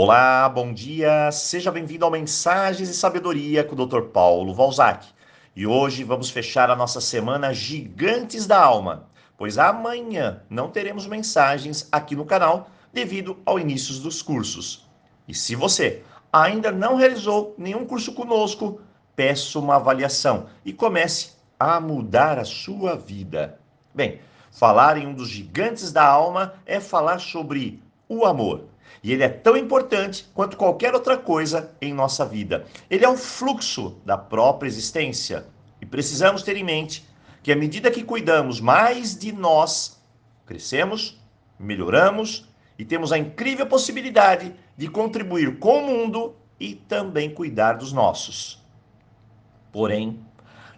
Olá, bom dia, seja bem-vindo ao Mensagens e Sabedoria com o Dr. Paulo Valzac. E hoje vamos fechar a nossa semana Gigantes da Alma, pois amanhã não teremos mensagens aqui no canal devido ao início dos cursos. E se você ainda não realizou nenhum curso conosco, peço uma avaliação e comece a mudar a sua vida. Bem, falar em um dos gigantes da alma é falar sobre o amor. E ele é tão importante quanto qualquer outra coisa em nossa vida. Ele é um fluxo da própria existência. E precisamos ter em mente que à medida que cuidamos mais de nós, crescemos, melhoramos e temos a incrível possibilidade de contribuir com o mundo e também cuidar dos nossos. Porém,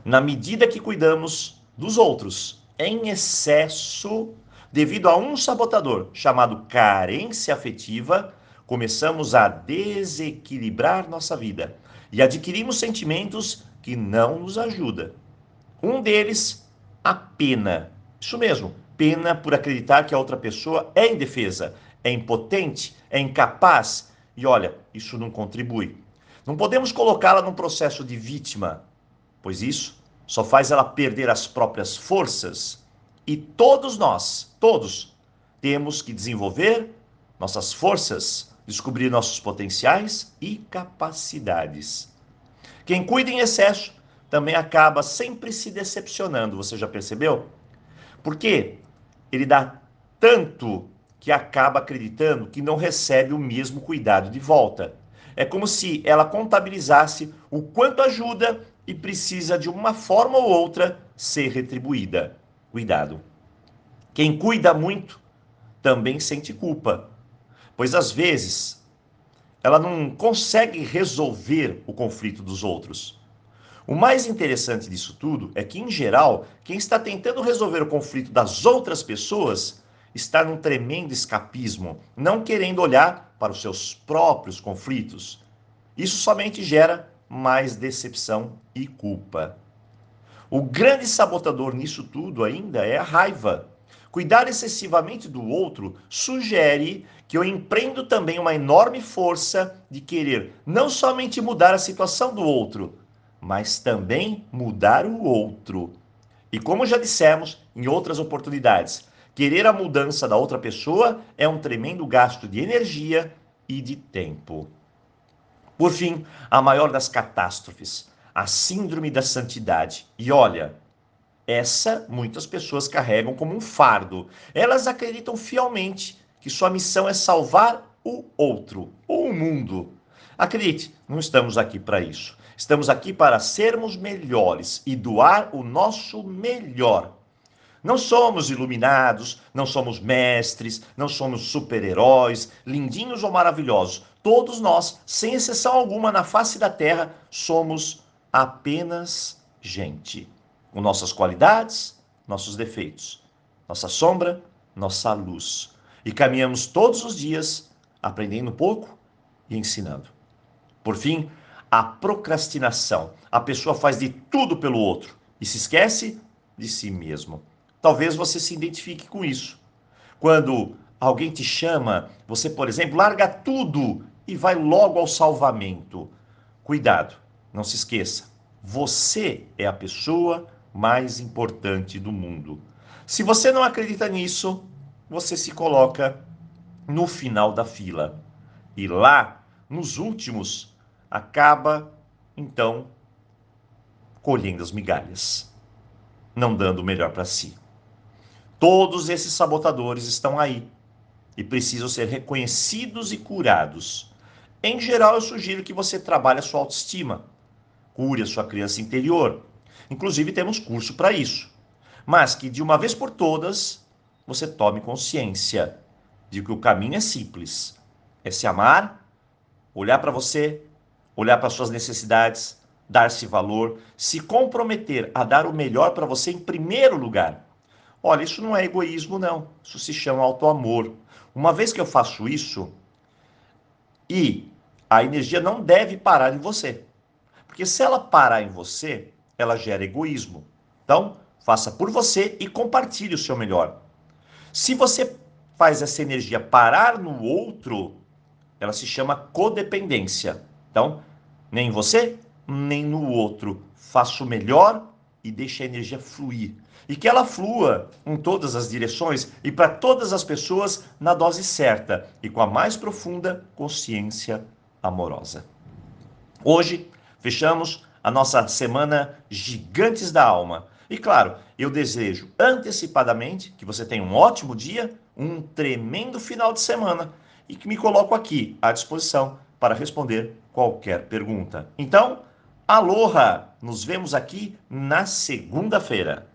na medida que cuidamos dos outros em excesso, devido a um sabotador chamado carência afetiva, começamos a desequilibrar nossa vida e adquirimos sentimentos que não nos ajudam. Um deles, a pena. Isso mesmo, pena por acreditar que a outra pessoa é indefesa, é impotente, é incapaz. E olha, isso não contribui. Não podemos colocá-la num processo de vítima, pois isso só faz ela perder as próprias forças. E todos nós, todos, temos que desenvolver nossas forças, descobrir nossos potenciais e capacidades. Quem cuida em excesso também acaba sempre se decepcionando, você já percebeu? Porque ele dá tanto que acaba acreditando que não recebe o mesmo cuidado de volta. É como se ela contabilizasse o quanto ajuda e precisa de uma forma ou outra ser retribuída. Cuidado. Quem cuida muito também sente culpa, pois às vezes ela não consegue resolver o conflito dos outros. O mais interessante disso tudo é que, em geral, quem está tentando resolver o conflito das outras pessoas está num tremendo escapismo, não querendo olhar para os seus próprios conflitos. Isso somente gera mais decepção e culpa. O grande sabotador nisso tudo ainda é a raiva. Cuidar excessivamente do outro sugere que eu empreendo também uma enorme força de querer não somente mudar a situação do outro, mas também mudar o outro. E como já dissemos em outras oportunidades, Querer a mudança da outra pessoa é um tremendo gasto de energia e de tempo. Por fim, a maior das catástrofes, a síndrome da santidade. E olha, essa muitas pessoas carregam como um fardo. Elas acreditam fielmente que sua missão é salvar o outro, ou o mundo. Acredite, não estamos aqui para isso. Estamos aqui para sermos melhores e doar o nosso melhor não somos iluminados, não somos mestres, não somos super-heróis, lindinhos ou maravilhosos. Todos nós, sem exceção alguma na face da terra, somos apenas gente. Com nossas qualidades, nossos defeitos, nossa sombra, nossa luz. E caminhamos todos os dias aprendendo pouco e ensinando. Por fim, a procrastinação. A pessoa faz de tudo pelo outro e se esquece de si mesmo. Talvez você se identifique com isso. Quando alguém te chama, você, por exemplo, larga tudo e vai logo ao salvamento. Cuidado, não se esqueça. Você é a pessoa mais importante do mundo. Se você não acredita nisso, você se coloca no final da fila. E lá, nos últimos, acaba então colhendo as migalhas, não dando o melhor para si. Todos esses sabotadores estão aí e precisam ser reconhecidos e curados. Em geral, eu sugiro que você trabalhe a sua autoestima, cure a sua criança interior. Inclusive, temos curso para isso. Mas que de uma vez por todas você tome consciência de que o caminho é simples: é se amar, olhar para você, olhar para suas necessidades, dar-se valor, se comprometer a dar o melhor para você em primeiro lugar Olha, isso não é egoísmo, não. Isso se chama auto-amor. Uma vez que eu faço isso, e a energia não deve parar em você. Porque se ela parar em você, ela gera egoísmo. Então, faça por você e compartilhe o seu melhor. Se você faz essa energia parar no outro, ela se chama codependência. Então, nem você, nem no outro. Faça o melhor e deixe a energia fluir. E que ela flua em todas as direções e para todas as pessoas na dose certa e com a mais profunda consciência amorosa. Hoje, fechamos a nossa semana Gigantes da Alma. E claro, eu desejo antecipadamente que você tenha um ótimo dia, um tremendo final de semana e que me coloco aqui à disposição para responder qualquer pergunta. Então, aloha! Nos vemos aqui na segunda-feira.